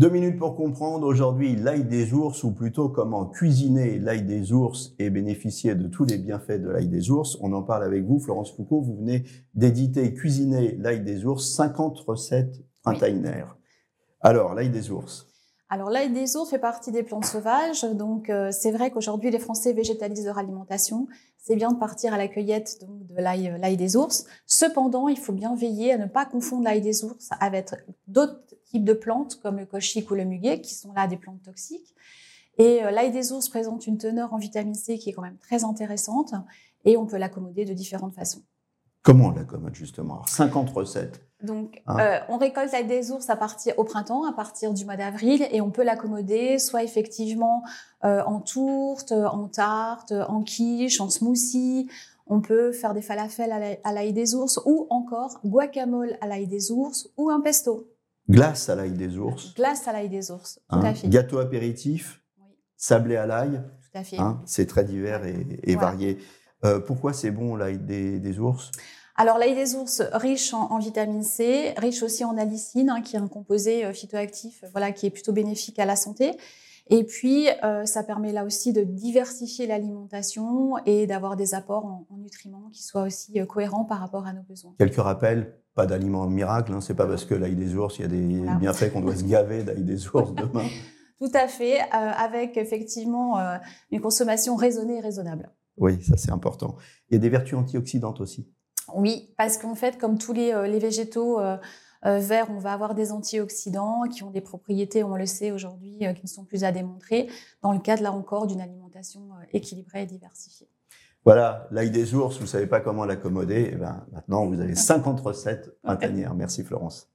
Deux minutes pour comprendre aujourd'hui l'ail des ours, ou plutôt comment cuisiner l'ail des ours et bénéficier de tous les bienfaits de l'ail des ours. On en parle avec vous, Florence Foucault. Vous venez d'éditer Cuisiner l'ail des ours, 50 recettes printanières. Alors, l'ail des ours. Alors l'ail des ours fait partie des plantes sauvages, donc euh, c'est vrai qu'aujourd'hui les Français végétalisent leur alimentation. C'est bien de partir à la cueillette donc, de l'ail, l'ail des ours. Cependant, il faut bien veiller à ne pas confondre l'ail des ours avec d'autres types de plantes comme le cochique ou le muguet, qui sont là des plantes toxiques. Et euh, l'ail des ours présente une teneur en vitamine C qui est quand même très intéressante et on peut l'accommoder de différentes façons. Comment on l'accommode justement? Alors, 50 recettes. Donc, hein? euh, on récolte l'ail des ours à partir au printemps, à partir du mois d'avril, et on peut l'accommoder soit effectivement euh, en tourte, en tarte, en quiche, en smoothie. On peut faire des falafels à l'ail des ours ou encore guacamole à l'ail des ours ou un pesto. Glace à l'ail des ours. Glace à l'ail des ours, tout hein? à fait. Gâteau apéritif, sablé à l'ail. Tout à fait. Hein? c'est très divers et, varié. Euh, pourquoi c'est bon l'ail des, ours? Alors l'ail des ours riche en, vitamine C, riche aussi en allicine, hein, qui est un composé euh, phytoactif, voilà, qui est plutôt bénéfique à la santé. Et puis, euh, ça permet là aussi de diversifier l'alimentation et d'avoir des apports en, nutriments qui soient aussi cohérents par rapport à nos besoins. Quelques rappels pas d'aliments miracle. Hein. C'est pas parce que l'ail des ours, il y a des bienfaits qu'on doit se gaver d'ail des ours demain. Tout à fait, euh, avec effectivement euh, une consommation raisonnée et raisonnable. Oui, ça c'est important. Il y a des vertus antioxydantes aussi. Oui, parce qu'en fait, comme tous les, euh, les végétaux verts, on va avoir des antioxydants qui ont des propriétés, on le sait aujourd'hui, qui ne sont plus à démontrer, dans le cadre là encore d'une alimentation équilibrée et diversifiée. Voilà, l'ail des ours, vous savez pas comment l'accommoder. Eh ben, maintenant, vous avez 50 recettes printanières. Merci Florence.